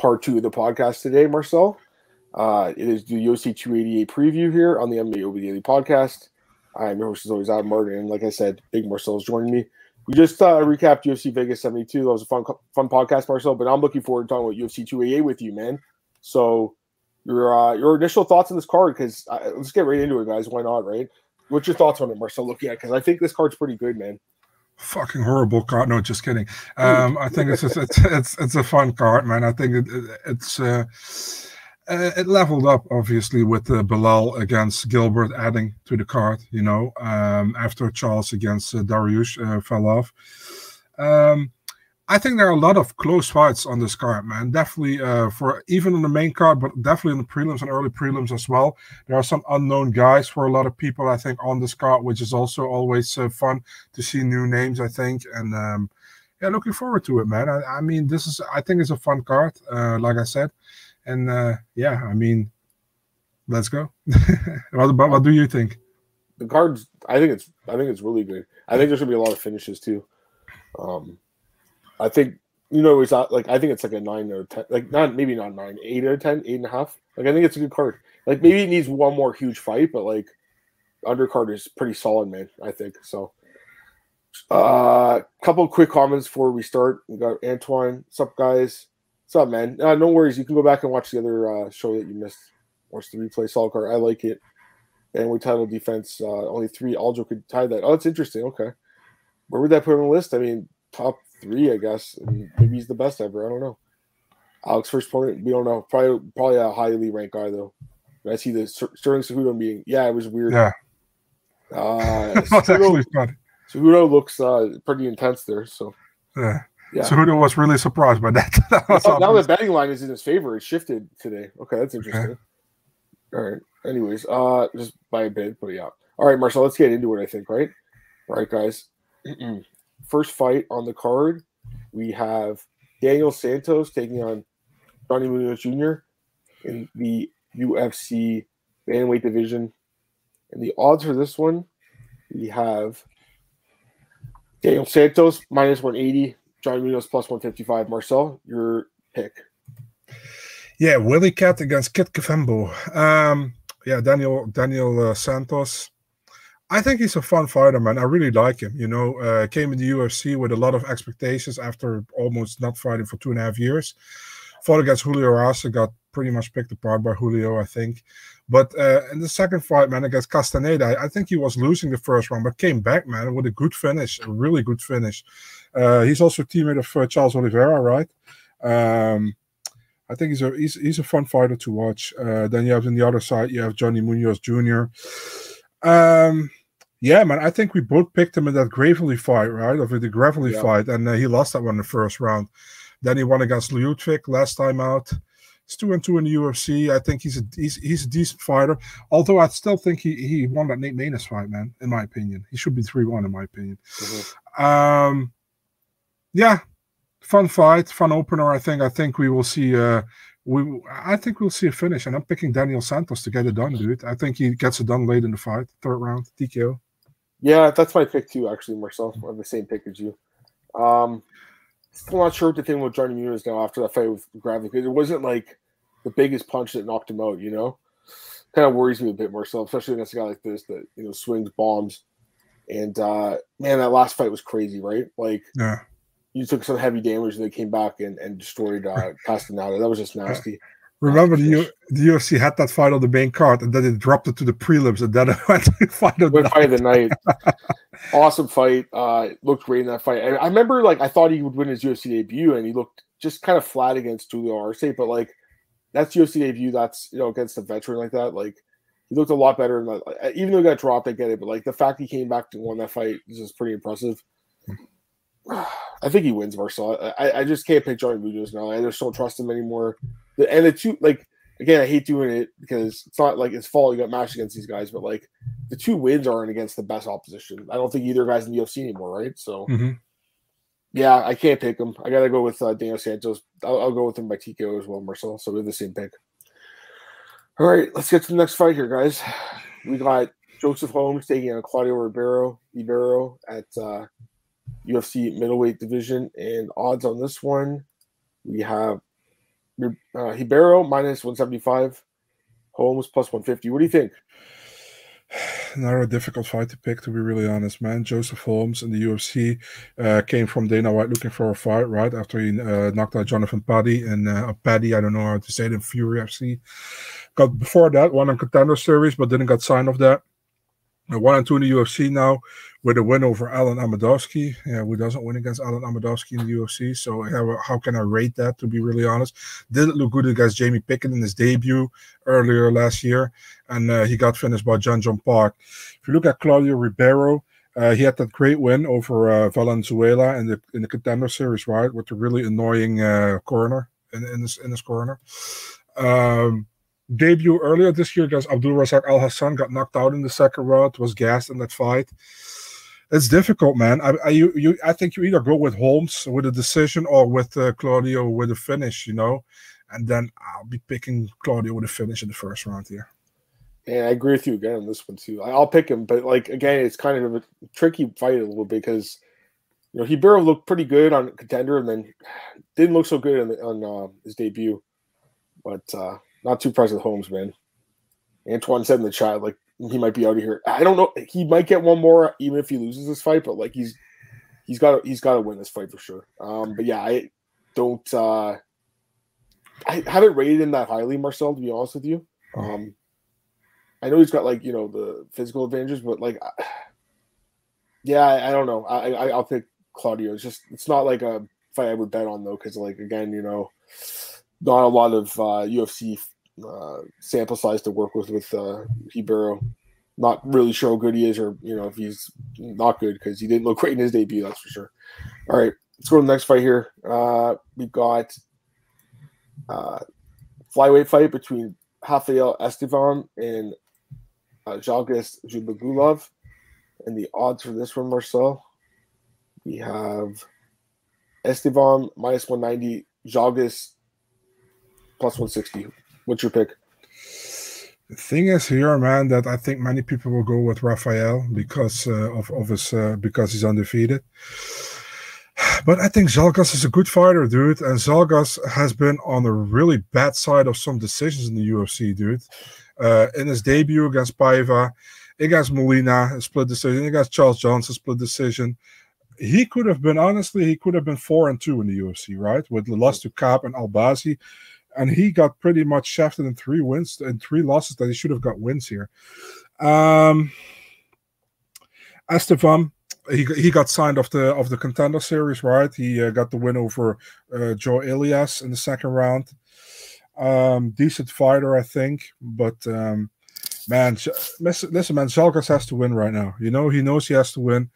part two of the podcast today, Marcel. Uh, it is the UFC 288 preview here on the MMA Daily podcast. I'm your host, as always, Adam Martin. And like I said, Big Marcel is joining me. We just uh, recapped UFC Vegas 72. That was a fun fun podcast, Marcel, but I'm looking forward to talking about UFC 288 with you, man. So, your uh, your initial thoughts on this card, because uh, let's get right into it, guys. Why not, right? What's your thoughts on it, Marcel, looking at Because I think this card's pretty good, man fucking horrible card. No, just kidding. Um, I think it's, it's it's it's a fun card, man. I think it, it it's uh, uh, it leveled up obviously with uh, Belal against Gilbert adding to the card. You know, um, after Charles against uh, Dariush uh, fell off. Um, I think there are a lot of close fights on this card, man. Definitely uh, for even in the main card, but definitely in the prelims and early prelims as well. There are some unknown guys for a lot of people, I think, on this card, which is also always uh, fun to see new names. I think, and um, yeah, looking forward to it, man. I, I, mean, this is I think it's a fun card, uh, like I said, and uh, yeah, I mean, let's go. what, what do you think? The cards, I think it's I think it's really good. I think there's gonna be a lot of finishes too. Um, I think you know it's not like I think it's like a nine or ten, like not maybe not nine, eight or ten, eight and a half. Like I think it's a good card. Like maybe it needs one more huge fight, but like undercard is pretty solid, man. I think so. A uh, couple quick comments before we start. We got Antoine. What's up, guys? What's up, man? Uh, no worries. You can go back and watch the other uh, show that you missed. Watch the replay. Solid card. I like it. And we title defense. Uh, only three. Aljo could tie that. Oh, it's interesting. Okay. Where would that put on the list? I mean, top three, I guess. And maybe he's the best ever. I don't know. Alex first opponent, we don't know. Probably probably a highly ranked guy though. I see the Sterling Cejudo being yeah, it was weird. Yeah. Uh, Cejudo, Cejudo looks uh, pretty intense there. So yeah. Yeah. Cejudo was really surprised by that. that now, now the betting line is in his favor. It shifted today. Okay, that's interesting. All right. Anyways, uh, just by a bit, but yeah. All right, Marcel, let's get into it. I think right. All right, guys first fight on the card, we have Daniel Santos taking on Johnny Munoz Jr. in the UFC bantamweight division. And the odds for this one, we have Daniel Santos minus 180, Johnny Munoz plus 155. Marcel, your pick. Yeah, Willie Cat against Kit Kavembo. Um, yeah, Daniel Daniel uh, Santos I think he's a fun fighter, man. I really like him. You know, uh, came in the UFC with a lot of expectations after almost not fighting for two and a half years. Fought against Julio Arce, got pretty much picked apart by Julio, I think. But uh, in the second fight, man, against Castaneda, I think he was losing the first round, but came back, man, with a good finish, a really good finish. Uh, he's also teammate of uh, Charles Oliveira, right? Um, I think he's a he's, he's a fun fighter to watch. Uh, then you have on the other side, you have Johnny Munoz Jr. Um, yeah, man. I think we both picked him in that Gravely fight, right? Over the Gravely yeah. fight, and uh, he lost that one in the first round. Then he won against Ludwig last time out. He's two and two in the UFC. I think he's a he's, he's a decent fighter. Although I still think he he won that Nate Maness fight, man. In my opinion, he should be three one in my opinion. Mm-hmm. Um, yeah, fun fight, fun opener. I think. I think we will see. Uh, we I think we'll see a finish, and I'm picking Daniel Santos to get it done, dude. I think he gets it done late in the fight, third round, TKO. Yeah, that's my pick too. Actually, myself, I have the same pick as you. Um, still not sure what the thing with Johnny Munoz now after that fight with because it wasn't like the biggest punch that knocked him out. You know, kind of worries me a bit more so, especially against a guy like this that you know swings bombs. And uh man, that last fight was crazy, right? Like, yeah. you took some heavy damage and they came back and, and destroyed uh Castaneda. That was just nasty. Remember the, U- the UFC had that fight on the main card, and then it dropped it to the prelims, and then it went to fight of the night. Fight of the night. awesome fight. Uh, looked great in that fight. I, I, remember, like, I thought he would win his UFC debut, and he looked just kind of flat against Julio Arce. But like, that's UFC debut. That's you know against a veteran like that. Like, he looked a lot better. That, even though he got dropped, I get it. But like, the fact he came back to win that fight is just pretty impressive. I think he wins Marcel. I, I just can't pick Johnny Munoz now. I just don't trust him anymore and the two like again, I hate doing it because it's not like it's fault you got matched against these guys, but like the two wins aren't against the best opposition. I don't think either guy's in the UFC anymore, right? So mm-hmm. yeah, I can't pick him. I gotta go with uh, Daniel Santos. I'll, I'll, go with him by TKO as well, Marcel. So we have the same pick. All right, let's get to the next fight here, guys. We got Joseph Holmes taking on Claudio Ribeiro Ribeiro at uh, UFC middleweight division, and odds on this one we have uh, Ribeiro minus 175, Holmes plus 150. What do you think? Another difficult fight to pick, to be really honest, man. Joseph Holmes in the UFC uh, came from Dana White looking for a fight, right? After he uh, knocked out Jonathan Paddy and uh, Paddy, I don't know how to say it in Fury FC. Got before that one on contender series, but didn't get signed of that. One and two in the UFC now with a win over Alen Amedovski. Yeah, who doesn't win against Alen Amedovski in the UFC? So how, how can I rate that? To be really honest, didn't look good against Jamie Pickett in his debut earlier last year, and uh, he got finished by Jun Yong Park. If you look at Claudio Ribeiro, uh, he had that great win over uh, Valenzuela in the in the contender series, right, with the really annoying uh, corner in in this in this corner. Um, debut earlier this year against Abdul Razak Alhassan, got knocked out in the second round, was gassed in that fight. It's difficult, man. I, I you, you I think you either go with Holmes with a decision or with uh, Claudio with a finish, you know, and then I'll be picking Claudio with a finish in the first round here. Yeah, I agree with you again on this one too. I'll pick him, but like again, it's kind of a tricky fight a little bit because you know barely looked pretty good on contender, and then didn't look so good on, on uh, his debut. But uh, not too impressed with Holmes, man. Antoine said in the chat, like he might be out of here. I don't know. He might get one more, even if he loses this fight. But like he's he's got he's got to win this fight for sure. Um, but yeah, I don't. uh I haven't rated him that highly, Marcel. To be honest with you, um, I know he's got like you know the physical advantages, but like, yeah, I, I don't know. I, I I'll pick Claudio. It's just it's not like a fight I would bet on though, because like again, you know, not a lot of uh, UFC uh, sample size to work with with uh, Ribeiro. Not really sure how good he is, or you know if he's not good because he didn't look great in his debut. That's for sure. All right, let's go to the next fight here. Uh, we've got uh, flyweight fight between Rafael Estevam and uh, Zhalgas Zhumagulov. And the odds for this one, Marcel, we have Estevam minus 190, Zhalgas plus 160. What's your pick? The thing is here, man, that I think many people will go with Rafael because uh, of, of his uh, because he's undefeated. But I think Zhalgas is a good fighter, dude. And Zhalgas has been on the really bad side of some decisions in the UFC, dude. Uh, in his debut against Paiva, against Molina, a split decision, against Charles Johnson, split decision. He could have been, honestly, he could have been four and two in the UFC, right? With the loss to Kape and Albazi and he got pretty much shafted in three wins and three losses that he should have got wins here. Um, he he got signed off the of the contender series, right? He uh, got the win over uh, Joe Elias in the second round. Um, decent fighter, I think, but um, man, listen, man, Zhalgas has to win right now. You know, he knows he has to win.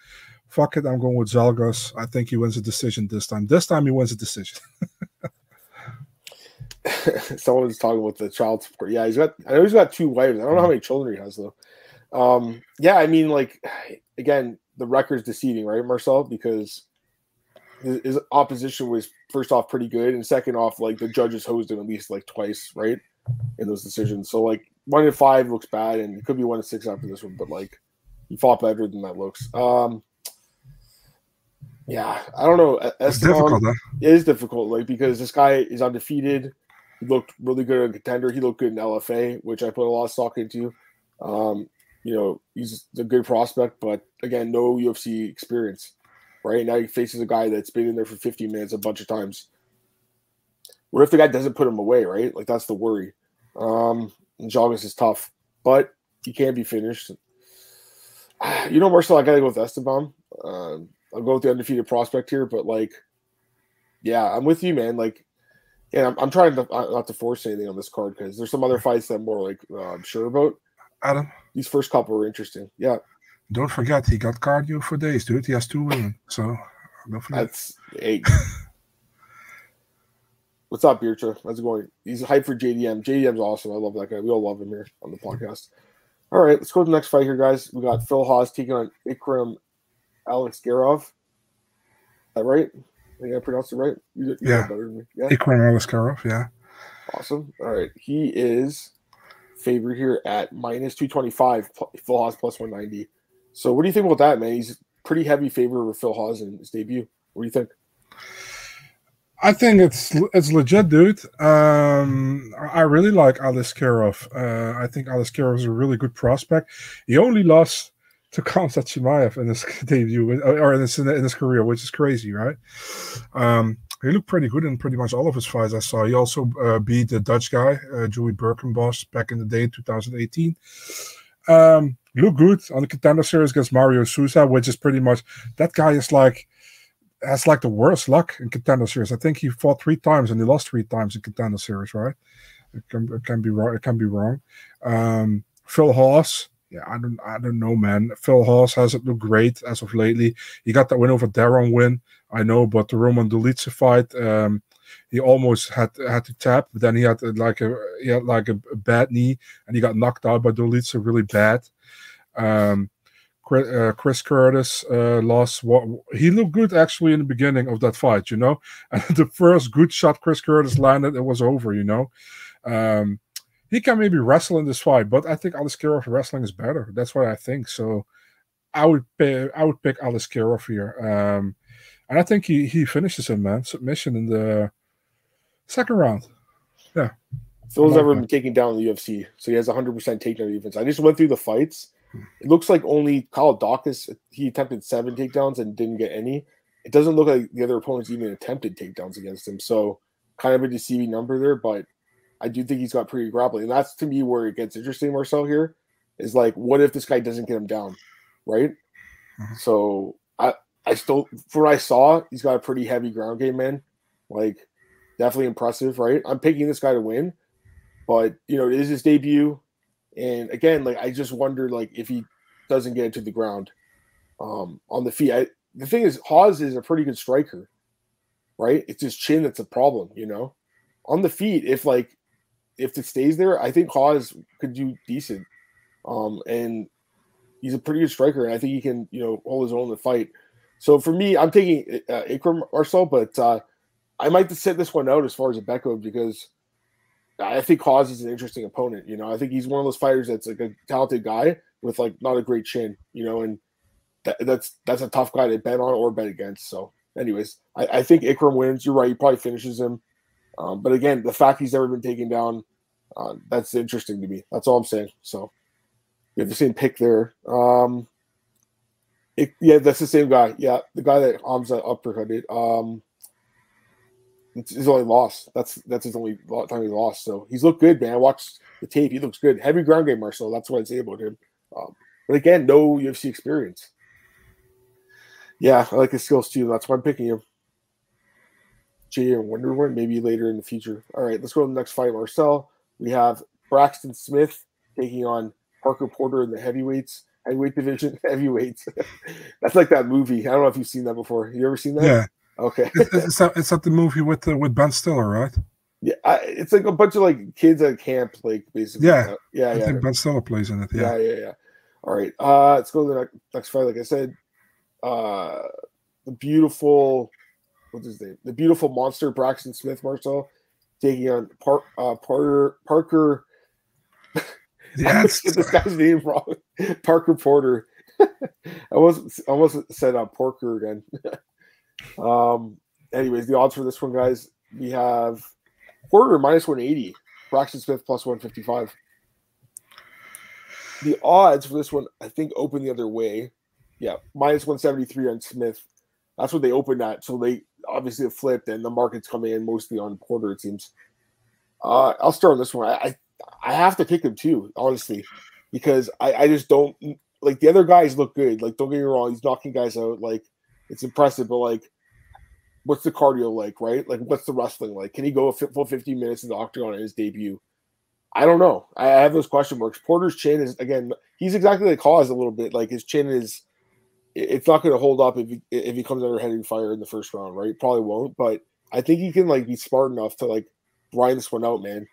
Fuck it, I'm going with Zhalgas. I think he wins a decision this time. This time he wins a decision. someone was talking about the child support. Yeah, he's got. I know he's got two wives. I don't know how many children he has though. Um, yeah, I mean, like again, the record's deceiving, right, Marcel? Because his, opposition was first off pretty good, and second off, like the judges hosed him at least like twice, right, in those decisions. So like one in five looks bad, and it could be one in six after this one, but like he fought better than that looks. Um, yeah, I don't know. It's difficult. Huh? It is difficult, like because this guy is undefeated He looked really good in contender. He looked good in LFA, which I put a lot of stock into. Um, you know, he's a good prospect, but again, no UFC experience. Right now, he faces a guy that's been in there for 50 minutes a bunch of times. What if the guy doesn't put him away? Right, like that's the worry. Um, is tough, but he can't be finished. You know, Marcel, I gotta go with Estevam. Um, I'll go with the undefeated prospect here, but like, yeah, I'm with you, man. Like, and I'm, I'm trying to uh, not to force anything on this card because there's some other fights that I'm more like uh, I'm sure about. Adam, these first couple were interesting. Yeah. Don't forget he got cardio for days, dude. He has two women, so don't forget. That's eight. What's up, Bircha? How's it going? He's hyped for JDM. JDM's awesome. I love that guy. We all love him here on the podcast. All right, let's go to the next fight here, guys. We got Phil Hawes taking on Ikram Alex Garov. Is that right? I think I pronounced it right. You, you yeah. Better than me. Yeah. Ikram Aliskerov, yeah. Awesome. All right. He is favored here at minus 225, Phil Hawes plus 190. So what do you think about that, man? He's pretty heavy favorite over Phil Hawes in his debut. What do you think? I think it's it's legit, dude. Um, I really like Aliskerov. Uh, I think Aliskerov is a really good prospect. He only lost to Khamzat Chimaev in his debut or in his, in his career, which is crazy, right? Um, he looked pretty good in pretty much all of his fights I saw. He also uh, beat the Dutch guy, uh, Joey Birkenboss, back in the day, 2018. Um, looked good on the contender series against Mario Souza, which is pretty much that guy is like has like the worst luck in contender series. I think he fought three times and he lost three times in contender series, right? It can, it can be wrong. It can be wrong. Um, Phil Hawes, yeah, I don't, I don't know, man. Phil Hawes hasn't looked great as of lately. He got that win over Deron Winn, I know, but the Roman Dolidze fight, um, he almost had had to tap, but then he had like a he had like a, bad knee, and he got knocked out by Dolidze really bad. Um, Chris, uh, Chris Curtis uh, lost. What he looked good actually in the beginning of that fight, you know. And the first good shot Chris Curtis landed, it was over, you know. Um, he can maybe wrestle in this fight, but I think Aliskerov wrestling is better. That's what I think. So I would pay, I would pick Aliskerov here, um, and I think he he finishes him, man. Submission in the second round. Yeah. Phil's ever been taken down in the UFC, so he has 100% takedown defense. I just went through the fights it looks like only Kyle Daukaus he attempted seven takedowns and didn't get any. It doesn't look like the other opponents even attempted takedowns against him. So kind of a deceiving number there, but I do think he's got pretty grappling. And that's to me where it gets interesting, Marcel, here is like, what if this guy doesn't get him down? Right? Mm-hmm. So I I still for what I saw, he's got a pretty heavy ground game, man. Like definitely impressive, right? I'm picking this guy to win, but you know, it is his debut. And again, like I just wonder, like if he doesn't get into the ground um, on the feet. I, the thing is, Hawes is a pretty good striker, right? It's his chin that's a problem, you know. On the feet, if like if it stays there, I think Hawes could do decent. Um, and he's a pretty good striker, and I think he can, you know, hold his own in the fight. So for me, I'm taking uh, Ikram Marcel, but uh, I might just sit this one out as far as a Becko because I think Hawes is an interesting opponent. You know, I think he's one of those fighters that's like a talented guy with like not a great chin. You know, and that, that's that's a tough guy to bet on or bet against. So, anyways, I, I think Ikram wins. You're right. He probably finishes him. Um, but again, the fact he's never been taken down, uh, that's interesting to me. That's all I'm saying. So we have the same pick there. Um, it, yeah, that's the same guy. Yeah, the guy that Hamza uppercutted. Um, it's his only loss. That's that's his only time he lost. So he's looked good, man. I watched the tape. He looks good. Heavy ground game, Marcel. That's what I say about him. Um, but again, no UFC experience. Yeah, I like his skills too. That's why I'm picking him. And Wonder Woman, maybe later in the future. All right, let's go to the next fight, Marcel. We have Braxton Smith taking on Parker Porter in the heavyweights, heavyweight division, heavyweights. That's like that movie. I don't know if you've seen that before. You ever seen that? Yeah. Okay. it's, that, it's the movie with uh, with Ben Stiller, right? Yeah, I, it's like a bunch of like kids at camp, like basically. Yeah, yeah, I yeah. think Ben Stiller plays in it. Yeah. yeah, yeah, yeah. All right, uh, let's go to the next, next fight. Like I said, uh, the beautiful, what's his name? The beautiful monster Braxton Smith, Marcel, taking on Par- uh, Parker Parker. Get this guy's name wrong. Parker Porter. I almost almost said uh, Porker again. Um, anyways, the odds for this one, guys, we have Porter minus 180, Braxton Smith plus 155. The odds for this one, I think, open the other way. Yeah, minus 173 on Smith. That's what they opened at. So they obviously it flipped, and the market's coming in mostly on Porter, it seems. Uh, I'll start on this one. I, I, I have to pick him too, honestly, because I, I just don't like the other guys look good. Like, don't get me wrong, he's knocking guys out. Like, it's impressive, but like, what's the cardio like, right? Like, what's the wrestling like? Can he go a full 15 minutes in the octagon in his debut? I don't know. I have those question marks. Porter's chin is again, he's exactly like Hawes a little bit. Like his chin is, it's not going to hold up if he if he comes under heavy fire in the first round, right? Probably won't, but I think he can like be smart enough to like grind this one out, man.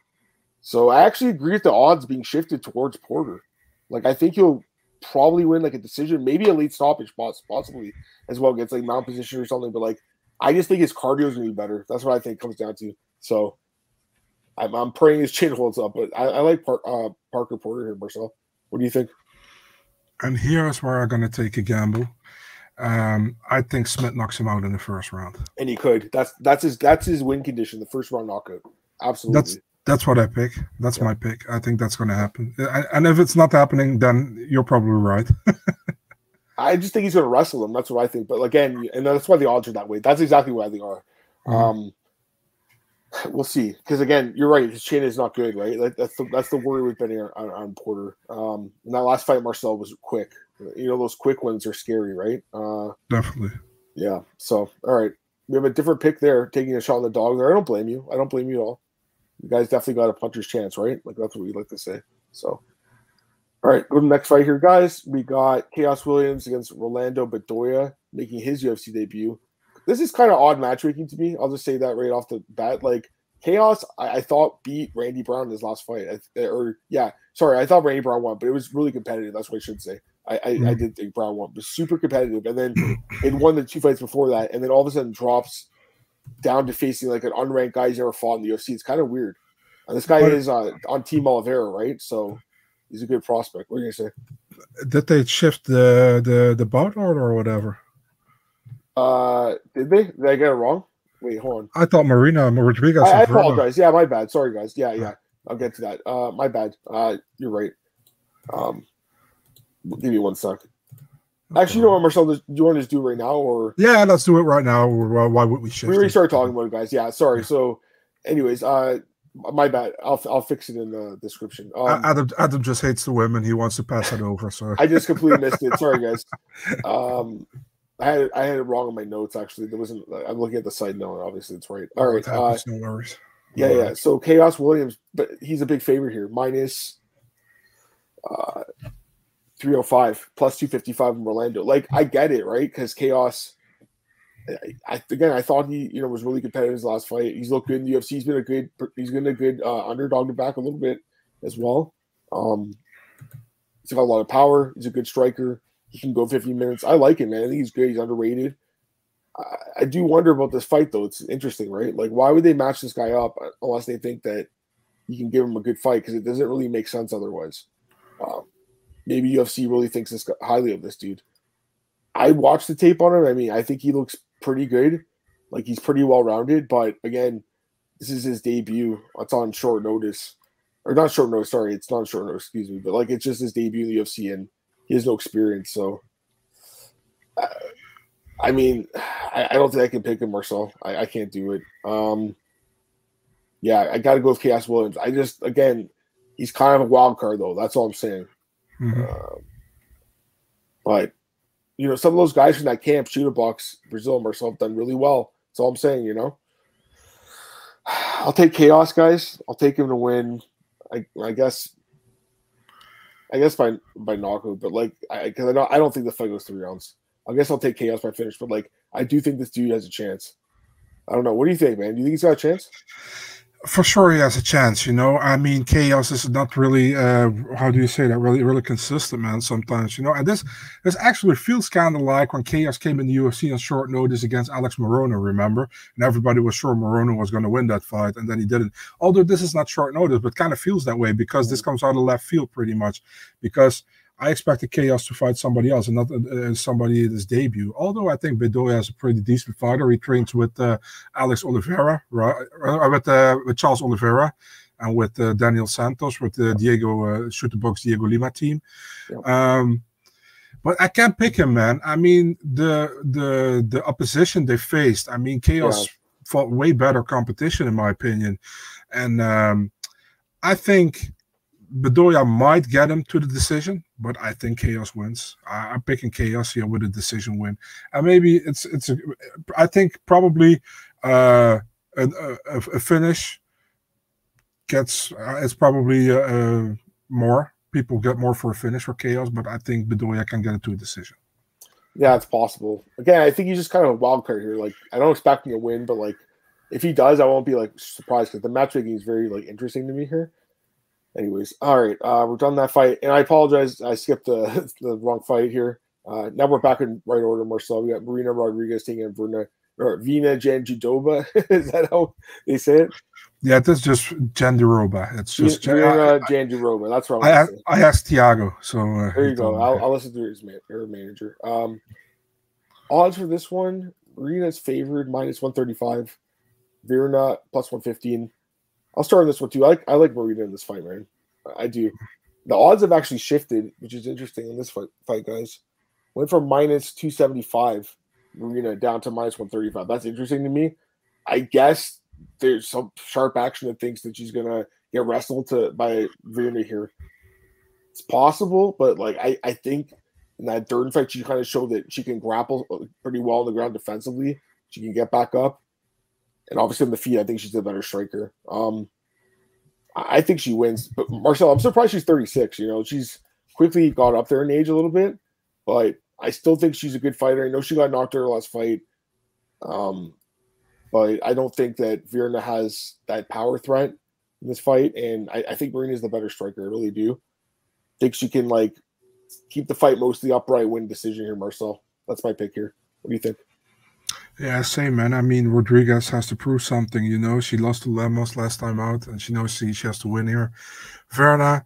So I actually agree with the odds being shifted towards Porter. Like I think he'll probably win like a decision, maybe a late stoppage, possibly as well, gets like mount position or something. But like I just think his cardio is gonna be better. That's what I think comes down to. So I'm, I'm praying his chin holds up, but I, I like Par- uh, Parker Porter here, Marcel. What do you think? And here's where I'm gonna take a gamble. Um, I think Smith knocks him out in the first round. And he could. That's that's his that's his win condition. The first round knockout. Absolutely. That's that's what I pick. That's yeah. my pick. I think that's going to happen. And if it's not happening, then you're probably right. I just think he's going to wrestle him. That's what I think. But again, and that's why the odds are that way. That's exactly why they are. Mm-hmm. Um, we'll see. Because again, you're right. His chin is not good, right? Like that's the that's the worry with Benny on, on Porter. Um, and that last fight, Marcel was quick. You know, those quick ones are scary, right? Uh, Definitely. Yeah. So, all right, we have a different pick there, taking a shot on the dog there. I don't blame you. I don't blame you at all. You guys definitely got a puncher's chance, right? Like that's what we like to say. So, all right, go to the next fight here, guys. We got Khaos Williams against Rolando Bedoya making his UFC debut. This is kind of odd matchmaking to me. I'll just say that right off the bat. Like Khaos, I, I thought beat Randy Brown in his last fight, I, or yeah, sorry, I thought Randy Brown won, but it was really competitive. That's what I should say. I, I, mm-hmm. I did think Brown won, but super competitive, and then it won the two fights before that, and then all of a sudden drops down to facing like an unranked guy he's never fought in the UFC. It's kind of weird. And this guy is uh, on Team Oliveira, right? So he's a good prospect. What are you gonna say? Did they shift the the the bout order or whatever? Uh, did they? Did I get it wrong? Wait, hold on. I thought Marina Rodriguez. I, I apologize. Yeah, my bad. Sorry, guys. Yeah, yeah. I'll get to that. Uh, my bad. Uh, you're right. Um, give me one sec. Actually, you know what, Marcel? Do you want to just do it right now, or yeah, let's do it right now. Or why would we shift? We already started talking about it, guys. Yeah, sorry. So, anyways, uh, my bad. I'll I'll fix it in the description. Um, Adam Adam just hates the women. He wants to pass it over. So I just completely missed it. Sorry, guys. Um, I had it, I had it wrong in my notes. Actually, there wasn't. I'm looking at the side note. Obviously, it's right. All right. Uh, no worries. Yeah, yeah. So Khaos Williams, but he's a big favorite here. Minus uh, 305 plus 255 in Orlando. Like I get it, right? Because Khaos I, again, I thought he, you know, was really competitive in his last fight. He's looked good in the UFC. He's been a good, he's been a good uh, underdog to back a little bit as well. Um, he's got a lot of power. He's a good striker. He can go 15 minutes. I like him, man. I think he's good. He's underrated. I, I do wonder about this fight, though. It's interesting, right? Like, why would they match this guy up unless they think that you can give him a good fight? Because it doesn't really make sense otherwise. Um, maybe UFC really thinks this highly of this dude. I watched the tape on him. I mean, I think he looks pretty good. Like he's pretty well rounded, but again, this is his debut. It's on short notice, or not short notice. Sorry, it's not short notice. Excuse me, but like it's just his debut in the UFC, and he has no experience. So, uh, I mean, I, I, don't think I can pick him, Marcel. I, I can't do it. Um, yeah, I got to go with Khaos Williams. I just again, he's kind of a wild card though. That's all I'm saying. Mm-hmm. Uh, but you know, some of those guys from that camp, Chute Boxe, Brazil, Marcel have done really well. That's all I'm saying, you know. I'll take Khaos, guys. I'll take him to win. I, I guess. I guess by by knockout, but like, I because I don't I don't think the fight goes three rounds. I guess I'll take Khaos by finish, but like, I do think this dude has a chance. I don't know. What do you think, man? Do you think he's got a chance? For sure he has a chance you know? I mean Khaos is not really uh how do you say that? Really really consistent man sometimes you know? And this this actually feels kind of like when Khaos came in the ufc on short notice against alex morono remember? And everybody was sure morono was going to win that fight and then he didn't. Although this is not short notice but kind of feels that way because this comes out of left field pretty much. Because I expected Khaos to fight somebody else and not uh, uh somebody at his debut. Although I think Bedoya is a pretty decent fighter. He trains with uh, Alex Oliveira, right? Uh, with, uh, with Charles Oliveira and with uh, Daniel Santos, with the Diego uh, Chute Boxe Diego Lima team. Um, but I can't pick him, man. I mean, the the the opposition they faced. I mean, Khaos yeah. fought way better competition, in my opinion, and um, I think Bedoya might get him to the decision, but I think Khaos wins. I, am picking Khaos here with a decision win, and maybe it's it's. A, I think probably uh, a, a, finish gets uh, it's probably uh, uh, more people get more for a finish for Khaos, but I think Bedoya can get it to a decision. Yeah, it's possible. Again, I think he's just kind of a wild card here. Like I don't expect him to win, but like if he does, I won't be like surprised because the matchmaking is very like interesting to me here. Anyways, all right, uh, we're done that fight, and I apologize, I skipped the the wrong fight here. Uh, now we're back in right order, Marcel. We got Marina Rodriguez taking on Verna or Vina Jandiroba. Is that how they say it? Yeah, that's just Jandiroba. It's just Verena Jandiroba. That's right. I, I, asked Tiago, so uh, there you go. I'll, I'll, listen to his man, her manager. Um, odds for this one, Marina's favored minus 135. Verna plus 115. I'll start on this one too. I like I like Marina in this fight, man. I do. The odds have actually shifted, which is interesting in this fight, fight guys. Went from minus 275 Marina down to minus 135. That's interesting to me. I guess there's some sharp action that thinks that she's gonna get wrestled to by Virna here. It's possible, but like I, I think in that third fight, she kind of showed that she can grapple uh, pretty well on the ground defensively. She can get back up, and obviously on the feet, I think she's a better striker. Um, I think she wins. But Marcel, I'm surprised she's 36. You know, she's quickly got up there in age a little bit, but I still think she's a good fighter. I know she got knocked out her last fight. Um, but I don't think that Virna has that power threat in this fight, and I, I think Marina is the better striker. I really do. Think she can like keep the fight mostly upright, win decision here, Marcel. That's my pick here. What do you think? Yeah, same man. I mean, Rodriguez has to prove something. You know, she lost to Lemos last time out, and she knows she, she has to win here. Virna,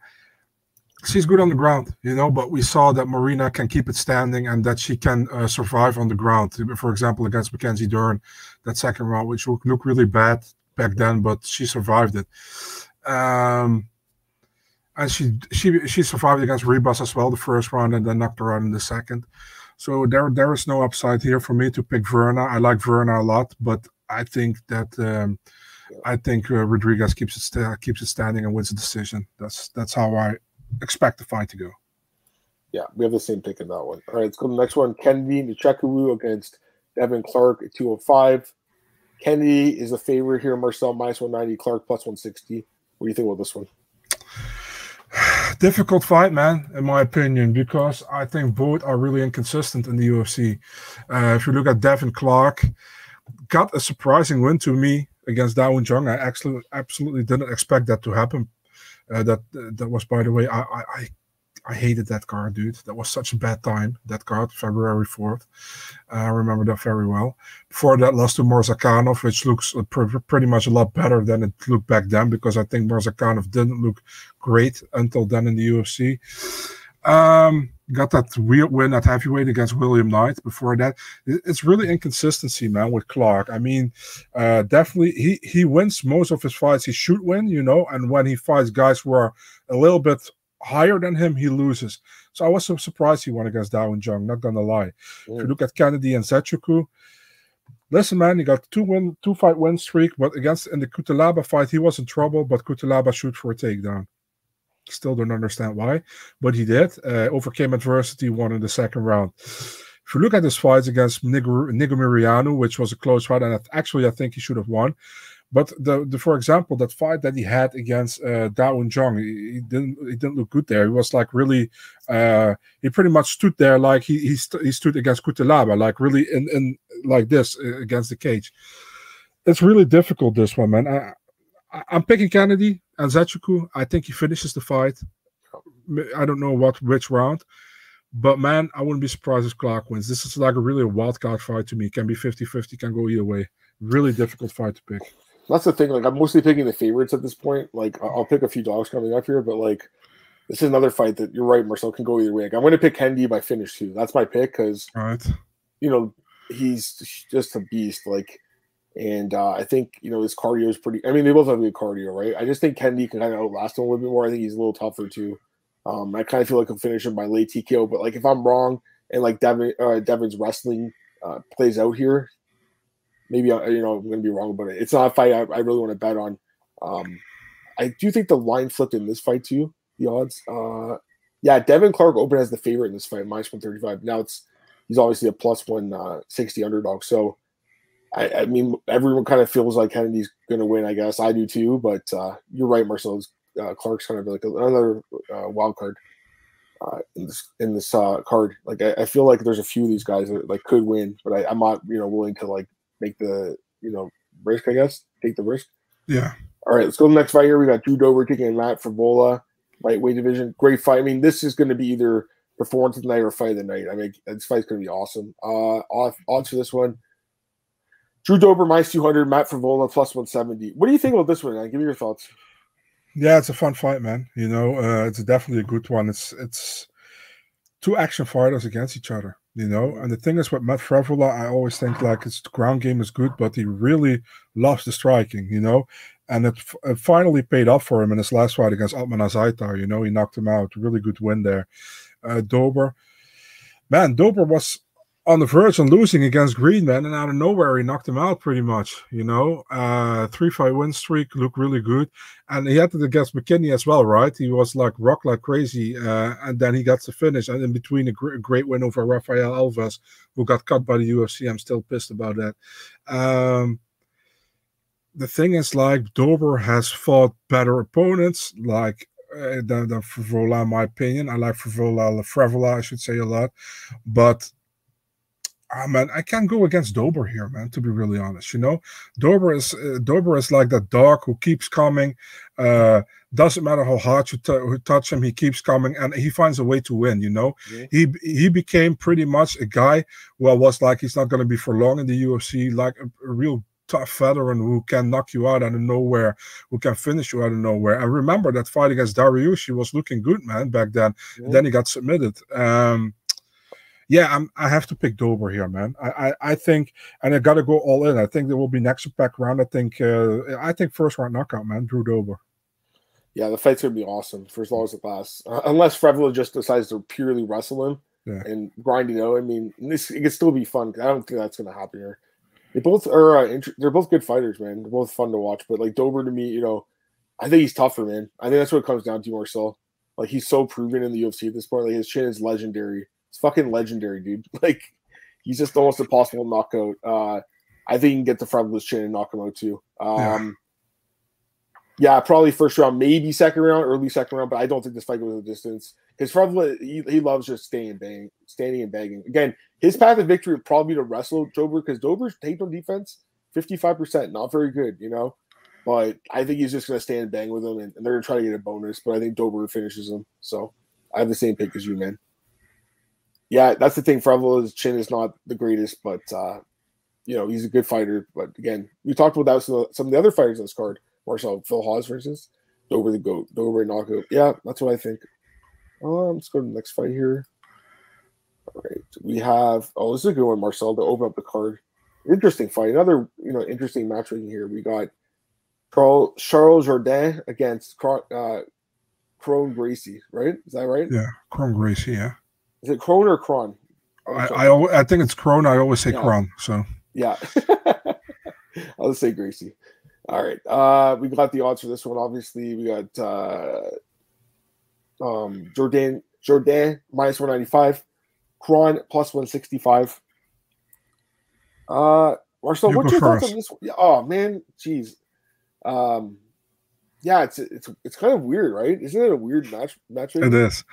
she's good on the ground, you know, but we saw that Marina can keep it standing and that she can uh, survive on the ground. For example, against Mackenzie Dern, that second round, which looked, looked really bad back then, but she survived it. Um, and she she she survived against Ribas as well the first round and then knocked her out in the second. So there there is no upside here for me to pick Virna. I like Virna a lot, but I think that um, I think uh, Rodriguez keeps it st- keeps it standing and wins the decision. That's that's how I expect the fight to go. Yeah, we have the same pick in that one. All right, let's go to the next one. Kennedy Nzechukwu against Devin Clark at 205. Kennedy is a favorite here. Marcel minus 190, Clark plus 160. What do you think about this one? Difficult fight, man, in my opinion, because I think both are really inconsistent in the UFC. Uh, if you look at Devin Clark, got a surprising win to me against Da Un Jung. I actually absolutely didn't expect that to happen. Uh, that that was, by the way, I, I I hated that card, dude. That was such a bad time. That card, February fourth. Uh, I remember that very well. Before that, lost to Murzakanov, which looks pr- pretty much a lot better than it looked back then, because I think Murzakanov didn't look great until then in the UFC. Um, got that weird win at heavyweight against William Knight. Before that, it's really inconsistency, man, with Clark. I mean, uh, definitely he he wins most of his fights. He should win, you know, and when he fights guys who are a little bit higher than him, he loses. So I was so surprised he won against Da Un Jung. Not gonna lie. Mm. If you look at Kennedy and Nzechukwu, listen, man, he got two win, two fight win streak, but against in the Cutelaba fight, he was in trouble. But Cutelaba shoot for a takedown. Still don't understand why, but he did. Uh, overcame adversity, won in the second round. If you look at his fights against Negumereanu, which was a close fight, and actually I think he should have won. But the, the for example, that fight that he had against uh, Da Un Jung, he, he, didn't he didn't look good there. He was like really, uh, he pretty much stood there like he he, st- he stood against Cutelaba, like really in in like this uh, against the cage. It's really difficult this one, man. I, I'm picking Kennedy and Nzechukwu. I think he finishes the fight. I don't know what which round, but man, I wouldn't be surprised if Clark wins. This is like a really a wild card fight to me. It Can be 50-50, can go either way. Really difficult fight to pick. That's the thing. Like I'm mostly picking the favorites at this point. Like I'll pick a few dogs coming up here, but like this is another fight that you're right, Marcel can go either way. Like, I'm going to pick Kennedy by finish too. That's my pick because, right. you know, he's just a beast. Like and uh, I think you know his cardio is pretty. I mean, they both have good cardio, right? I just think Kennedy can kind of outlast him a little bit more. I think he's a little tougher too. Um, I kind of feel like I'm finishing by late TKO. But like if I'm wrong and like Devin uh, Devin's wrestling uh, plays out here, maybe you know I'm going to be wrong about it. It's not a fight I, I really want to bet on. Um, I do think the line flipped in this fight too. The odds, uh, yeah, Devin Clark open as the favorite in this fight, minus one thirty five. Now it's he's obviously a plus one uh, sixty underdog. So I, I, mean, everyone kind of feels like Kennedy's going to win. I guess I do too. But uh, you're right, Marcel. Uh, Clark's kind of like another uh, wild card uh, in this in this uh, card. Like I, I, feel like there's a few of these guys that like could win, but I, am not you know willing to like make the you know risk. I guess take the risk. Yeah. All right, let's go to the next fight here. We got Drew Dober taking Matt Frevola, lightweight division. Great fight. I mean, this is going to be either performance of the night or fight of the night. I mean, this fight's going to be awesome. Uh, odds for this one. Drew Dober minus 200, Matt Frevola plus 170. What do you think about this one? Man? Give me your thoughts. Yeah, it's a fun fight, man. You know, uh, it's definitely a good one. It's it's two action fighters against each other. You know, and the thing is with Matt Frevola, I always think like his ground game is good, but he really loves the striking. You know, and it, it, finally paid off for him in his last fight against Ottman Azaitar. You know, he knocked him out. Really good win there. Uh, Dober, man, Dober was on the verge of losing against Green, man, and out of nowhere he knocked him out pretty much. You know, uh, three fight win streak looked really good, and he had it against McKinney as well, right? He was like rock like crazy, uh, and then he got the finish, and in between a gr- great win over Rafael Alves, who got cut by the UFC. I'm still pissed about that. Um, the thing is, like Dober has fought better opponents, like uh, in my opinion. I like Frevola, Frevola, I should say a lot, but ah, man, I can't go against Dober here, man. To be really honest, you know, Dober is uh, Dober is like that dog who keeps coming. Uh, doesn't matter how hard you t- touch him, he keeps coming, and he finds a way to win. You know, yeah. he he became pretty much a guy who was like he's not going to be for long in the UFC, like a, a real tough veteran who can knock you out out of nowhere, who can finish you out of nowhere. And remember that fight against Dariush, was looking good, man, back then. Yeah. Then he got submitted. Um, yeah, I'm, I have to pick Dober here, man. I, I, I think, and I got to go all in. I think there will be next back round. I think, uh, I think first round knockout, man. Drew Dober. Yeah, the fight's gonna be awesome for as long as it lasts. Uh, unless Frevola just decides to purely wrestle him yeah. and grind you know. I mean, this it can still be fun. I don't think that's gonna happen here. They both are uh, int- they're both good fighters, man. They're both fun to watch. But like Dober to me, you know, I think he's tougher, man. I think that's what it comes down to, Marcel. Like he's so proven in the UFC at this point. Like his chin is legendary. It's fucking legendary, dude. Like he's just almost impossible knockout. Uh, I think he can get the front of his chin and knock him out too. Um, yeah. yeah. probably first round, maybe second round, early second round, but I don't think this fight goes the distance. Because Fred, he, he loves just staying and bang, standing and banging. Again, his path of victory would probably be to wrestle Dober because Dober's takedown defense, 55%, not very good, you know? But I think he's just going to stand and bang with him, and, and they're going to try to get a bonus. But I think Dober finishes him. So I have the same pick as you, man yeah, that's the thing. His chin is not the greatest, but uh, you know he's a good fighter. But again, we talked about some, some of the other fighters on this card. Marcel Phil Hawes, versus Dober the goat, Dober knockout. Yeah, that's what I think. Um, let's go to the next fight here. All right, we have. Oh, this is a good one, Marcel, to open up the card. Interesting fight. Another you know interesting matchmaking here. We got Charles Charles Jourdain against uh, Kron Gracie. Right? Is that right? Yeah, Kron Gracie. Yeah. Is it Kron or Kron? I, I, I think it's Kron. I always say yeah. Kron. So yeah, I'll just say Gracie. All right, uh, we got the odds for this one. Obviously, we got uh, um, Jourdain Jourdain minus one ninety five, Kron plus one sixty five. Uh, Marcel, you what's your thoughts on this one? Oh man, jeez. Um, yeah, it's it's it's kind of weird, right? Isn't it a weird match? Match? It is.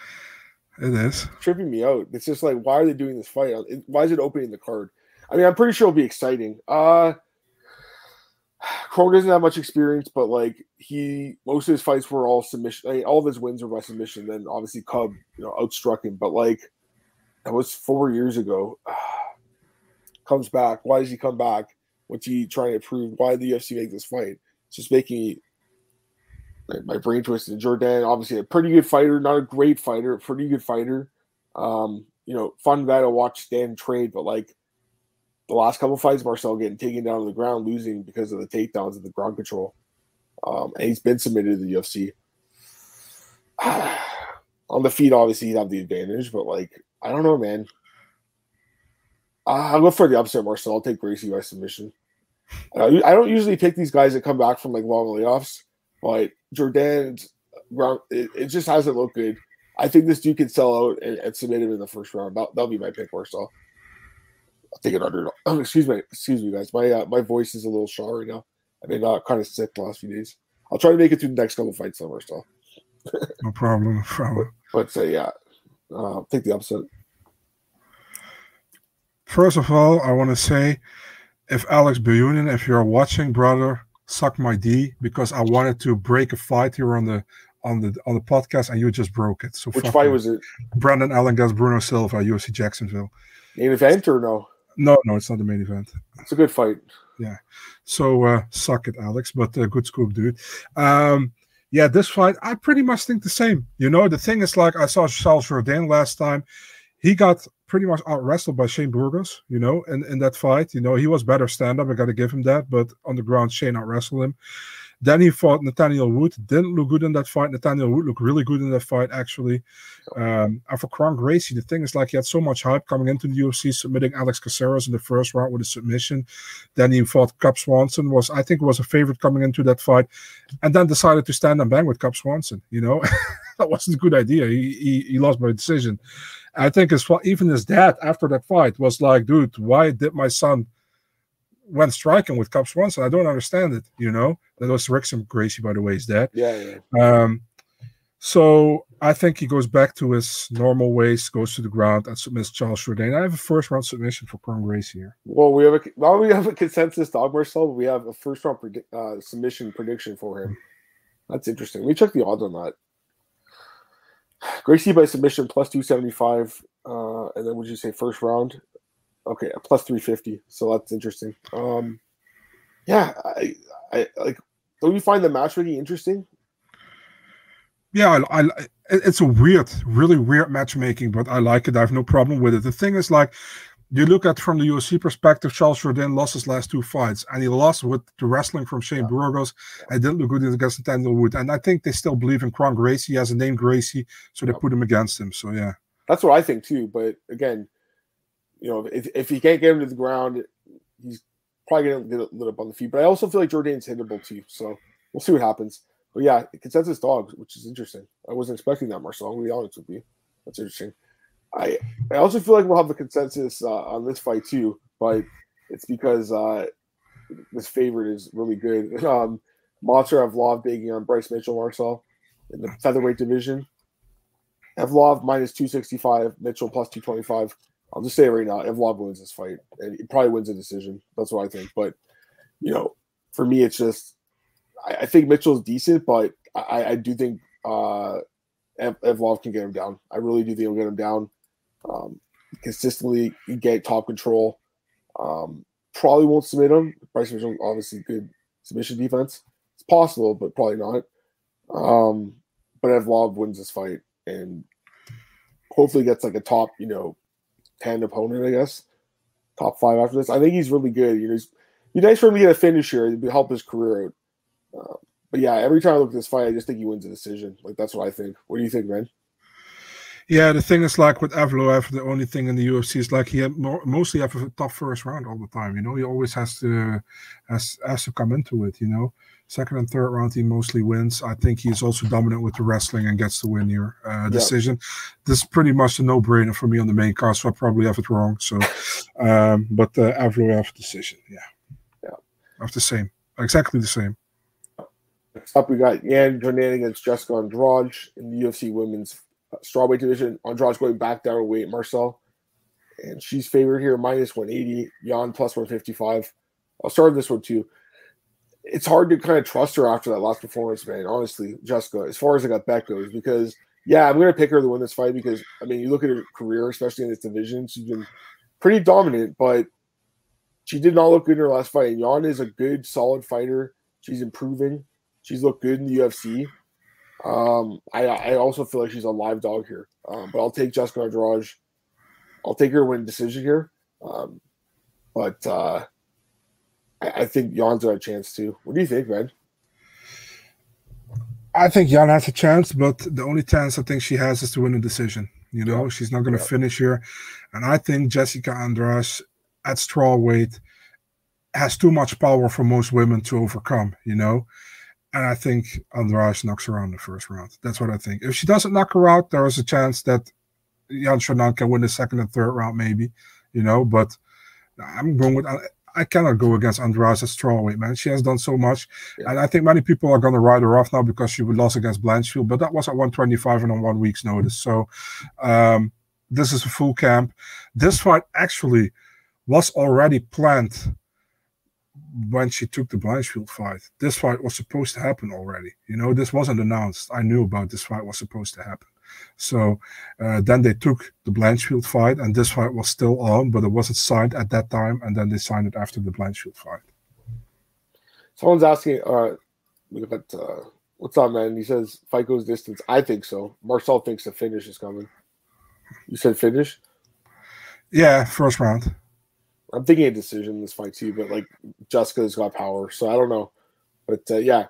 It is tripping me out. It's just like, why are they doing this fight? Why is it opening the card? I mean, I'm pretty sure it'll be exciting. Uh Kron doesn't have much experience, but like he, most of his fights were all submission. I mean, all of his wins were by submission. Then obviously Cub, you know, outstruck him. But like that was four years ago. Comes back. Why does he come back? What's he trying to prove? Why did the UFC make this fight? It's just making my brain twisted. Jourdain, obviously a pretty good fighter, not a great fighter, pretty good fighter. Um, you know, fun guy to watch stand trade, but like the last couple fights, Marcel getting taken down to the ground, losing because of the takedowns and the ground control. Um, and he's been submitted to the UFC. On the feet, obviously, he'd have the advantage, but like, I don't know, man. I'll go for the upset, Marcel. I'll take Gracie by submission. Uh, I don't usually pick these guys that come back from like long layoffs, but Jourdain's it, it just hasn't looked good. I think this dude can sell out and, and submit him in the first round. That, will be my pick, Marcel. I'll take it under. Oh, excuse me, excuse me, guys. My uh, my voice is a little shot right now. I've been uh, kind of sick the last few days. I'll try to make it through the next couple fights, though, Marcel. no problem. No problem. But, but uh, yeah, uh, take the upset. First of all, I want to say, if Alex Behunin, if you're watching, brother, suck my D because I wanted to break a fight here on the on the on the podcast and you just broke it. So which fight was it? Brendan Allen against Bruno Silva, UFC Jacksonville. Main event or no? No, no, it's not the main event. It's a good fight. Yeah. So uh, suck it, Alex, but uh, good scoop, dude. Um, yeah, this fight, I pretty much think the same. You know, the thing is like I saw Charles Jourdain last time. He got pretty much out wrestled by Shane Burgos, you know, in, in that fight. You know, he was better stand up. I got to give him that. But on the ground, Shane out wrestled him. Then he fought Nathaniel Wood. Didn't look good in that fight. Nathaniel Wood looked really good in that fight, actually. Um, and for Kron Gracie, the thing is like he had so much hype coming into the UFC, submitting Alex Caceres in the first round with a submission. Then he fought Cub Swanson, was I think was a favorite coming into that fight, and then decided to stand and bang with Cub Swanson. You know, that wasn't a good idea. He, he he lost by decision. I think his even his dad after that fight was like, dude, why did my son went striking with Cub Swanson? I don't understand it. You know, that was Rickson Gracie, by the way, is dead. Yeah, yeah. Um, so I think he goes back to his normal ways, goes to the ground, and submits Charles Jourdain. I have a first round submission for Kron Gracie here. Well, we have a not we have a consensus dog but we have a first round predi- uh, submission prediction for him. That's interesting. We check the odds on that. Gracie by submission plus 275. Uh, and then would you say first round? Okay, plus 350. So that's interesting. Um, yeah, I, I like. Don't you find the matchmaking interesting? Yeah, I, I, it's a weird, really weird matchmaking, but I like it. I have no problem with it. The thing is, like, you look at from the UFC perspective, Charles Jourdain lost his last two fights, and he lost with the wrestling from Shane Burgos. And didn't look good against Nathaniel Wood. And I think they still believe in Kron Gracie. He has a name Gracie, so they put him against him. So yeah, that's what I think too. But again, you know, if if he can't get him to the ground, he's probably gonna get lit up on the feet. But I also feel like Jourdain's hittable too. So we'll see what happens. But yeah, consensus dogs, which is interesting. I wasn't expecting that, Marcel. I'm gonna be honest with you. That's interesting. I I also feel like we'll have a consensus uh, on this fight too, but it's because uh, this favorite is really good. Um, Movsar Evloev taking on Bryce Mitchell Marcel in the featherweight division. Evloev minus 265, Mitchell plus 225. I'll just say it right now, Evloev wins this fight, and he probably wins a decision. That's what I think. But you know, for me, it's just I, I think Mitchell's decent, but I, I do think uh, Evloev can get him down. I really do think he'll get him down um, consistently get top control. Um, probably won't submit him. Bryce Mitchell, obviously, good submission defense. It's possible, but probably not. Um, but Evloev wins this fight and hopefully gets like a top, you know, 10 opponent, I guess. Top five after this. I think he's really good. You know, he's be nice for him to get a finish here. It'd help his career out. Uh, but yeah, every time I look at this fight, I just think he wins a decision. Like that's what I think. What do you think, man? Yeah, the thing is like with Evloev, the only thing in the UFC is like he more, mostly have a tough first round all the time. You know, he always has to has has to come into it. You know, second and third round he mostly wins. I think he's also dominant with the wrestling and gets the win here. Uh, decision. Yeah. This is pretty much a no brainer for me on the main card, so I probably have it wrong. So, um, but uh, Evloev decision, yeah, yeah, of the same, exactly the same. Next up, we got Yan Xiaonan against Jessica Andrade in the UFC Women's strawweight division. Andrade's going back down a weight, Marcel. And she's favored here, minus 180. Yan plus 155. I'll start this one too. It's hard to kind of trust her after that last performance, man. Honestly, Jessica, as far as I got bet goes, because yeah, I'm gonna pick her to win this fight because I mean, you look at her career, especially in this division, she's been pretty dominant, but she did not look good in her last fight. And Yan is a good, solid fighter. She's improving. She's looked good in the UFC. Um, I I also feel like she's a live dog here, um, but I'll take Jessica Andrade. I'll take her win decision here. Um, but uh, I, I think Yan's got a chance too. What do you think, man? I think Jan has a chance, but the only chance I think she has is to win a decision. You know, yeah. she's not going to yeah. finish here, and I think Jessica Andrade at straw weight has too much power for most women to overcome. You know, and I think Andrade knocks her out in the first round. That's what I think. If she doesn't knock her out, there is a chance that Jan Jourdain can win the second and third round, maybe, you know. But I'm going with. I cannot go against Andrade at strawweight, man. She has done so much, yeah. and I think many people are going to ride her off now because she would lost against Blanchfield. But that was at 125 and on one week's notice. So um, this is a full camp. This fight actually was already planned when she took the Blanchfield fight. This fight was supposed to happen already. You know, this wasn't announced. I knew about this fight was supposed to happen. So uh, then they took the Blanchfield fight, and this fight was still on, but it wasn't signed at that time, and then they signed it after the Blanchfield fight. Someone's asking, uh, we got, uh, what's up, man? He says fight goes distance. I think so. Marcel thinks the finish is coming. You said finish? Yeah, first round. I'm thinking a decision in this fight too, but like Jessica's got power, so I don't know. But uh, yeah.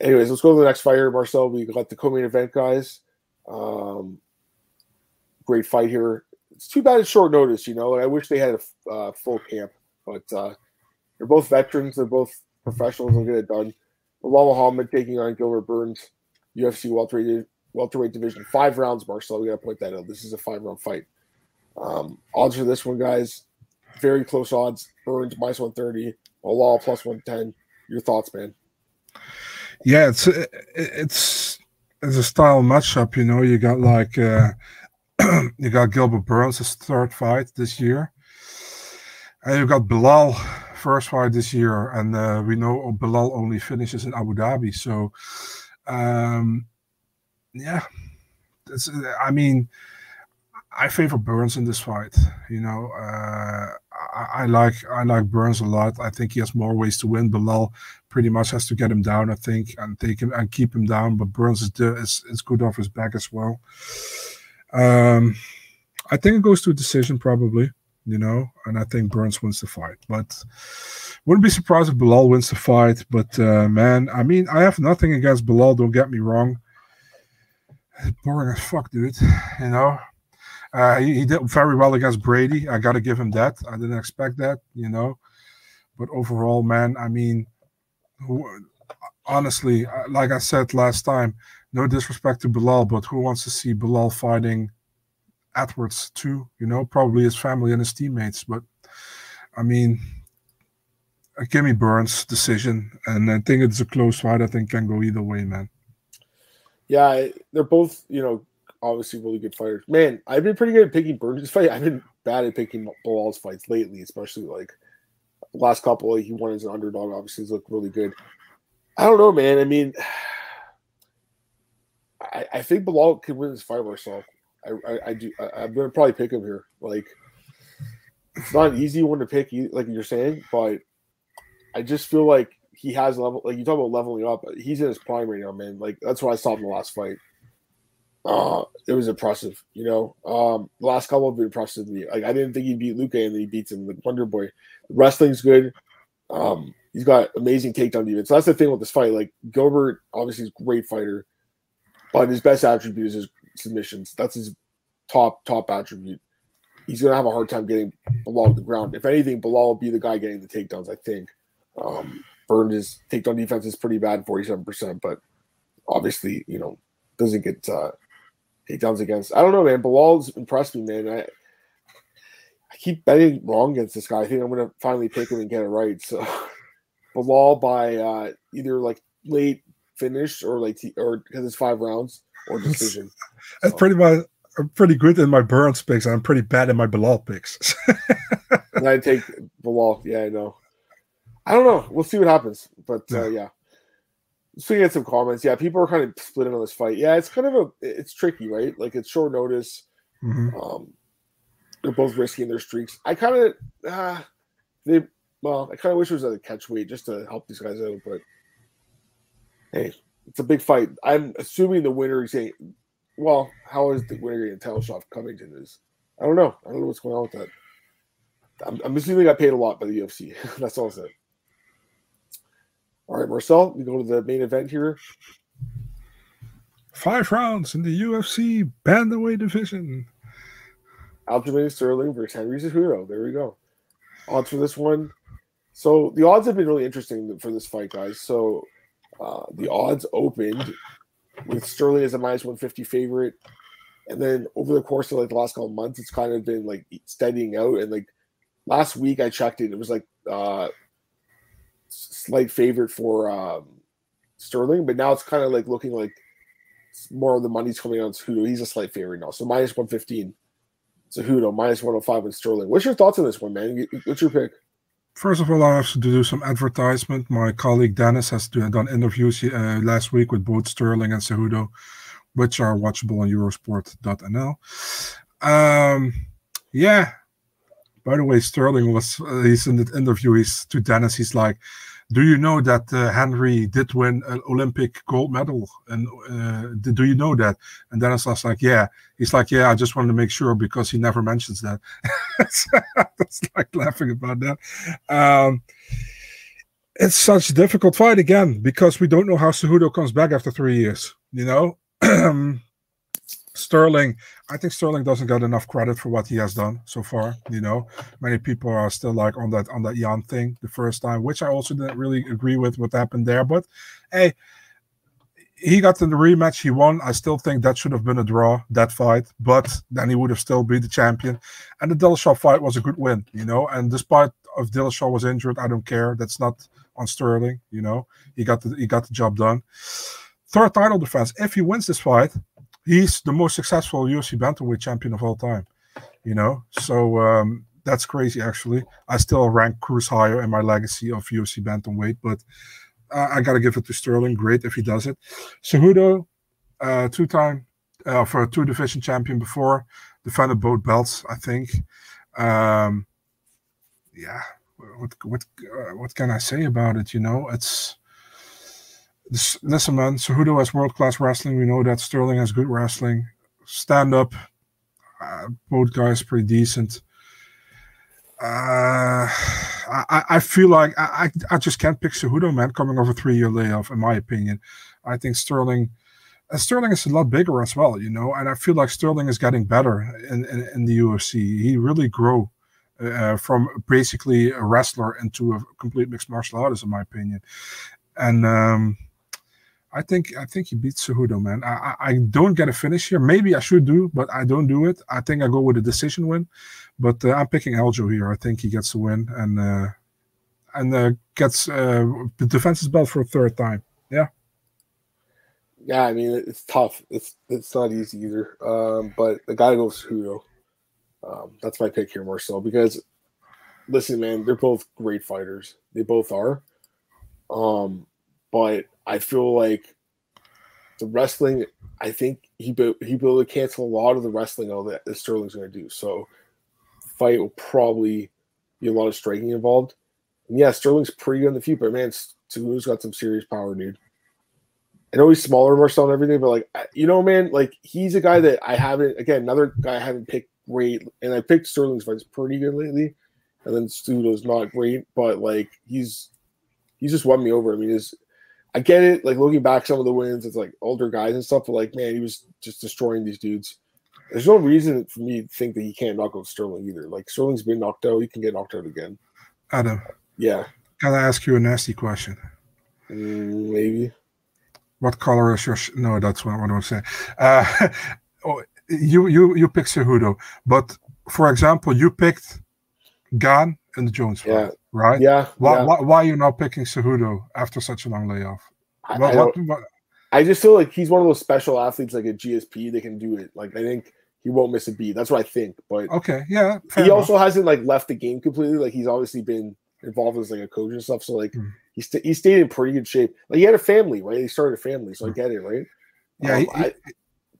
Anyways, let's go to the next fighter, Marcel. We got the co-main event guys. Um, great fight here. It's too bad it's short notice. You know, I wish they had a uh, full camp, but uh, they're both veterans. They're both professionals. They'll get it done. Belal Muhammad taking on Gilbert Burns, UFC welterweight welterweight division, five rounds. Marcel, we got to point that out. This is a five round fight. Um, odds for this one, guys, very close odds. Burns minus one thirty, Belal plus one ten. Your thoughts, man? Yeah, it's it's it's a style matchup. You know, you got like uh, you got Gilbert Burns' third fight this year, and you got Belal first fight this year, and uh, we know Belal only finishes in Abu Dhabi. So, um, yeah, it's, I mean, I favor Burns in this fight. You know, uh, I, like I like Burns a lot. I think he has more ways to win. Belal pretty much has to get him down, I think, and take him and keep him down. But Burns is is, is good off his back as well. Um, I think it goes to a decision probably, you know, and I think Burns wins the fight. But wouldn't be surprised if Belal wins the fight. But uh, man, I mean, I have nothing against Belal. Don't get me wrong. Boring as fuck, dude. You know, uh, he, he, did very well against Brady. I got to give him that. I didn't expect that, you know. But overall, man, I mean, honestly, uh, like I said last time, no disrespect to Belal, but who wants to see Belal fighting Edwards too? You know, probably his family and his teammates. But I mean, uh, give me Burns decision, and I think it's a close fight. I think can go either way, man. Yeah, they're both you know obviously really good fighters. Man, I've been pretty good at picking Burns' fight. I've been bad at picking Belal's fights lately, especially like last couple. He won as an underdog. Obviously, he's looked really good. I don't know, man. I mean, I, I think Belal could win this fight myself. I, I, I do. I, am gonna probably pick him here. Like, it's not an easy one to pick, like you're saying, but I just feel like he has level. Like you talk about leveling up, he's in his prime right now, man. Like that's what I saw in the last fight. Uh, it was impressive, you know. Um, the last couple have been impressive to me. Like I didn't think he'd beat Luque, and then he beats him. The Wonder Boy, wrestling's good. Um, he's got amazing takedown defense. So that's the thing with this fight. Like Gilbert, obviously, is a great fighter. But his best attribute is his submissions. That's his top top attribute. He's gonna have a hard time getting Belal the ground. If anything, Belal will be the guy getting the takedowns. I think. Um, his takedown defense is pretty bad, forty-seven percent, but obviously, you know, doesn't get uh, takedowns against. I don't know, man. Belal's impressed me, man. I I keep betting wrong against this guy. I think I'm gonna finally pick him and get it right. So Belal by uh, either like late finish or like or because it's five rounds or decision. That's so. pretty much I'm pretty good in my Burns picks. I'm pretty bad in my Belal picks. and I take Belal. Yeah, I know. I don't know. We'll see what happens. But. Uh, yeah. Get some comments. Yeah, people are kind of splitting on this fight. Yeah, it's kind of a it's tricky, right? Like it's short notice. Mm-hmm. Um, they're both risking their streaks. I kind of uh, they well, I kind of wish it was a catch weight just to help these guys out, but hey, it's a big fight. I'm assuming the winner is saying, well, how is the winner going to tell Shavkat Covington is? I don't know. I don't know what's going on with that. I'm, I'm assuming I paid a lot by the UFC. That's all I said. All right, Marcel, we go to the main event here. Five rounds in the UFC bantamweight division. Aljamain Sterling versus Henry Cejudo. There we go. Odds for this one. So the odds have been really interesting for this fight, guys. So uh, the odds opened with Sterling as a minus 150 favorite. And then over the course of like the last couple months, it's kind of been like steadying out. And like last week I checked it, it was like uh slight favorite for um Sterling, but now it's kind of like looking like more of the money's coming on Cejudo. He's a slight favorite now. So minus 115. Cejudo, minus 105 with Sterling. What's your thoughts on this one, man? What's your pick? First of all, I have to do some advertisement. My colleague Dennis has done interviews uh, last week with both Sterling and Cejudo, which are watchable on Eurosport.nl. Um, yeah. By the way, Sterling was uh, he's in the interview. He's to Dennis. He's like, do you know that uh, Henry did win an Olympic gold medal? And uh, do you know that? And Dennis was like, yeah. He's like, yeah, I just wanted to make sure because he never mentions that. That's like laughing about that. Um, it's such a difficult fight again because we don't know how Cejudo comes back after three years. You know, Sterling, I think Sterling doesn't get enough credit for what he has done so far. You know, many people are still like on that on that Jan thing the first time, which I also didn't really agree with what happened there. But hey, he got in the rematch, he won. I still think that should have been a draw, that fight, but then he would have still be the champion. And the Dillashaw fight was a good win, you know. And despite of Dillashaw was injured, I don't care. That's not on Sterling, you know. He got the he got the job done. Third title defense. If he wins this fight, he's the most successful UFC bantamweight champion of all time. You know, so um, that's crazy. Actually, I still rank Cruz higher in my legacy of UFC bantamweight, but I got to give it to Sterling. Great if he does it. Cejudo, uh, two-time uh, for a two-division champion before, defended both belts. I think. Um, yeah, what what uh, what can I say about it? You know, it's listen, man. Cejudo has world class wrestling. We know that Sterling has good wrestling. Stand up, uh, both guys pretty decent. Uh, I, I feel like I, I just can't pick Cejudo, man, coming over three year layoff, in my opinion. I think Sterling, and Sterling is a lot bigger as well, you know, and I feel like Sterling is getting better in, in, in the UFC. He really grew uh, from basically a wrestler into a complete mixed martial artist, in my opinion. And um, I think I think he beats Cejudo, man. I, I, I don't get a finish here. Maybe I should do, but I don't do it. I think I go with a decision win, but uh, I'm picking Aljo here. I think he gets the win and uh, and uh, gets uh, the defense's belt for a third time. Yeah. Yeah, I mean it's tough. It's it's not easy either. Um, but the guy goes Cejudo. Um, that's my pick here more so because listen, man, they're both great fighters. They both are. Um, but I feel like the wrestling. I think he be, he be able to cancel a lot of the wrestling all that Sterling's going to do. So, fight will probably be a lot of striking involved. And yeah, Sterling's pretty good in the feet, but man, Cejudo's got some serious power, dude. I know he's smaller, than Marcel, and everything, but like you know, man, like he's a guy that I haven't. Again, another guy I haven't picked great, and I picked Sterling's fights pretty good lately, and then Cejudo's not great, but like he's he's just won me over. I mean, his I get it. Like looking back, some of the wins, it's like older guys and stuff. But like, man, he was just destroying these dudes. There's no reason for me to think that he can't knock out Sterling either. Like Sterling's been knocked out, he can get knocked out again. Adam. Yeah. Can I ask you a nasty question? Mm, maybe. What color is your? Sh- no, that's what I want to say. Uh, oh, you you you picked Cejudo, but for example, you picked Gane and the Jones fight. Right? Yeah. Why, yeah. why, why, are you now picking Cejudo after such a long layoff? I, what, I, what, I, just feel like he's one of those special athletes, like a GSP. They can do it. Like I think he won't miss a beat. That's what I think. But okay, yeah. he enough. also hasn't like left the game completely. Like he's obviously been involved as like a coach and stuff. So like mm. he st- he stayed in pretty good shape. Like he had a family, right? He started a family, so mm. I get it, right? Yeah. Um, he, I,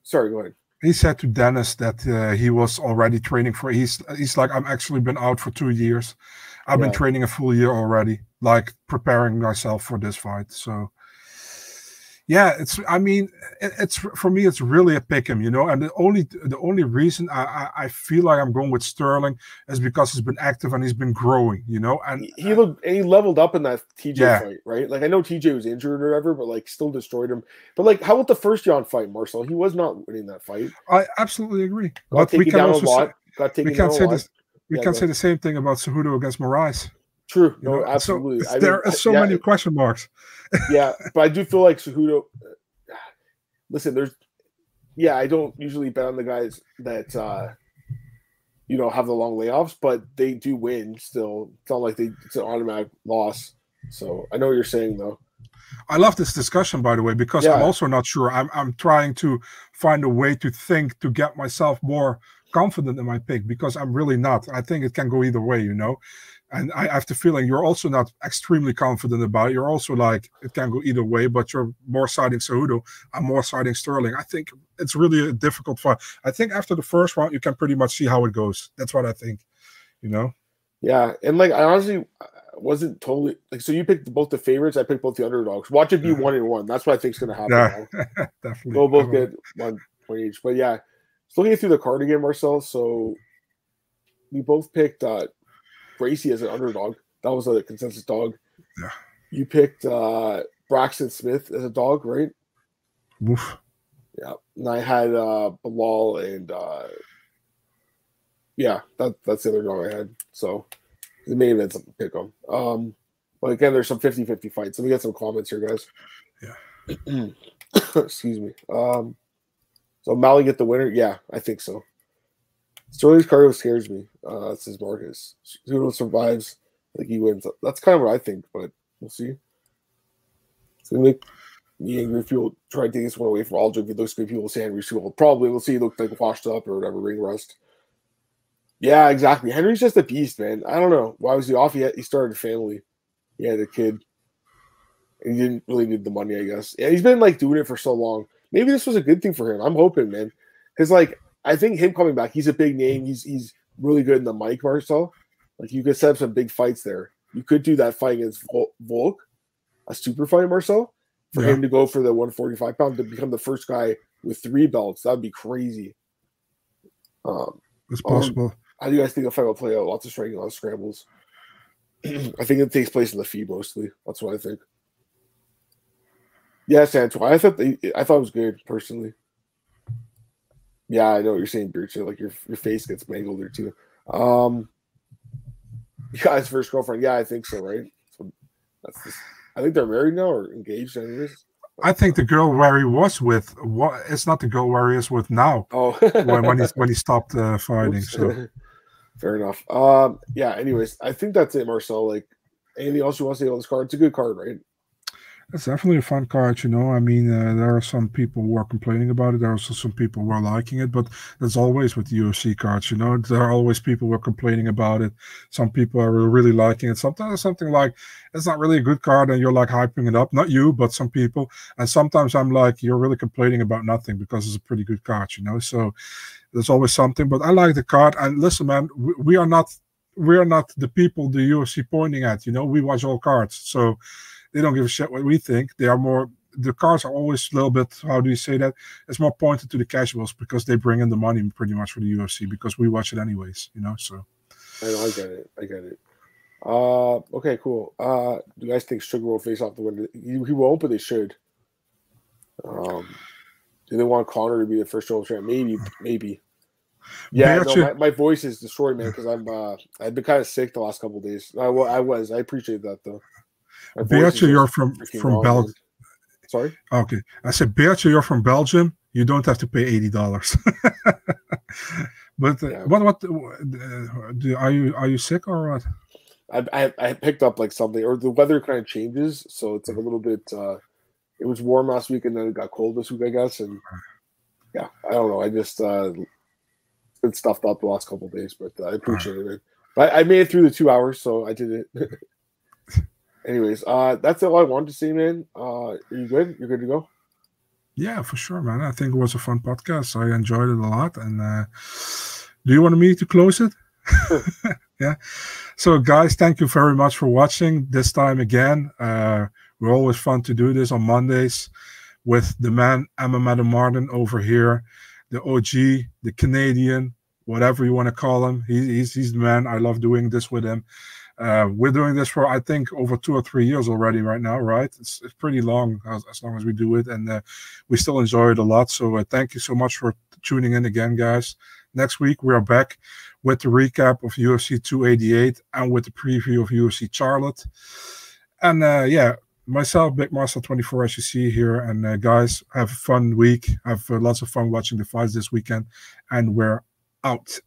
sorry, go ahead. He said to Dennis that uh, he was already training for. He's he's like I'm actually been out for two years. I've yeah. been training a full year already, like preparing myself for this fight. So, yeah, it's. I mean, it's for me. It's really a pick him, you know. And the only the only reason I, I, I feel like I'm going with Sterling is because he's been active and he's been growing, you know. And he looked he leveled up in that TJ yeah. fight, right? Like I know TJ was injured or whatever, but like still destroyed him. But like, how about the first Jan fight, Marcel? He was not winning that fight. I absolutely agree. Got but we can also say, we can't say this we yeah, can say the same thing about Cejudo against Moraes. True. No, know? absolutely. So, there mean, are so yeah, many question marks. yeah, but I do feel like Cejudo. Listen, there's. Yeah, I don't usually bet on the guys that uh you know have the long layoffs, but they do win still. It's not like they it's an automatic loss. So I know what you're saying though. I love this discussion, by the way, because yeah. I'm also not sure. I'm I'm trying to find a way to think to get myself more confident in my pick because I'm really not. I think it can go either way, you know. And I have the feeling you're also not extremely confident about it. You're also like it can go either way, but you're more siding Cejudo. I'm more siding Sterling. I think it's really a difficult fight. I think after the first round, you can pretty much see how it goes. That's what I think, you know. Yeah, and like I honestly, uh, wasn't totally like so. You picked both the favorites. I picked both the underdogs. Watch it be Yeah. one and one. That's what I think is going to happen. Yeah, definitely. They'll both get one point each. But yeah, looking through the card again, Marcel. So we both picked uh Gracie as an underdog. That was a consensus dog. Yeah. You picked uh Braxton Smith as a dog, right? Woof. Yeah. And I had uh Belal and uh yeah, that that's the other dog I had. So the main event's a pick 'em. Um but again there's some 50-50 fights. Let me get some comments here, guys. Yeah. Excuse me. Um so Mally get the winner? Yeah, I think so. Sterling's cardio scares me. Uh his Marcus. Zuno survives. I think he wins. That's kind of what I think, but we'll see. It's gonna make me angry if people try to take this one away from Aldrin. If it looks good, people say Henry's too old. Probably we'll see he looked like washed up or whatever, ring rust. Yeah, exactly. Henry's just a beast, man. I don't know. Why was he off? He, he started a family. He had a kid. And he didn't really need the money, I guess. Yeah, he's been like doing it for so long. Maybe this was a good thing for him. I'm hoping, man. Because like I think him coming back, he's a big name. He's he's really good in the mic, Marcel. Like you could set up some big fights there. You could do that fight against Vol- Volk, a super fight, Marcel, for Yeah. him to go for the 145 pound to become the first guy with three belts. That'd be crazy. Um, It's Um, possible. how do you guys think the fight will play out? Lots of striking, lots of scrambles. I think it takes place in the feed mostly. That's what I think. Yes, Antoine. I thought they, I thought it was good personally. Yeah, I know what you're saying, Birch. Like your your face gets mangled there too. Um, you guys' first girlfriend? Yeah, I think so. Right? So that's just, I think they're married now or engaged. Anyways. I think the girl where he was with, what it's not the girl where he is with now. Oh, when, when he when he stopped uh, fighting. Oops. So Fair enough. Um, yeah. Anyways, I think that's it, Marcel. Like, anything else you want to say on this card? It's a good card, right? It's definitely a fun card. You know, I mean, uh, there are some people who are complaining about it. There are also some people who are liking it. But that's always with the UFC cards. You know, there are always people who are complaining about it. Some people are really liking it. Sometimes something like it's not really a good card, and you're like hyping it up. Not you, but some people. And sometimes I'm like, you're really complaining about nothing because it's a pretty good card. You know, so there's always something. But I like the card. And listen, man, we, we are not we are not the people the UFC pointing at. You know, we watch all cards, so they don't give a shit what we think. They are more. The cards are always a little bit. How do you say that? It's more pointed to the casuals because they bring in the money pretty much for the UFC because we watch it anyways. You know, so I know. I get it. I get it. Uh, okay, cool. Uh, do you guys think Sugar will face off the winner? He, he won't, but they should. Um, do they want Connor to be the first world champ? Maybe, maybe. Yeah, no, my, my voice is destroyed, man, because I'm uh I've been kind of sick the last couple of days. I, wa- I was. I appreciate that though. My Beatrice, you're from from Belgium. Sorry. Okay, I said Beatrice, you're from Belgium. You don't have to pay eighty dollars. but uh, Yeah. what what uh, do, are you are you sick or what? I, I I picked up like something, or the weather kind of changes, so it's like a little bit. uh It was warm last week, and then it got cold this week, I guess. And yeah, I don't know. I just uh been stuffed up the last couple of days, but uh, I appreciate it. Man. But I made it through the two hours, so I did it. Anyways, uh that's all I wanted to see, man. Uh Are you good? You're good to go. Yeah, for sure, man. I think it was a fun podcast. I enjoyed it a lot. And uh, do you want me to close it? yeah. So, guys, thank you very much for watching this time again. Uh, we're always fun to do this on Mondays with the man Emma Madam Martin over here, the OG, the Canadian, whatever you want to call him. He, he's he's the man. I love doing this with him. Uh, we're doing this for I think over two or three years already right now, right? It's, it's pretty long as, as long as we do it, and uh, we still enjoy it a lot. So uh, thank you so much for tuning in again, guys. Next week we are back with the recap of UFC 288 and with the preview of UFC Charlotte. And uh, yeah, myself, Big Marcel 24, as you see here. And uh, guys, have a fun week. Have uh, lots of fun watching the fights this weekend. And we're out.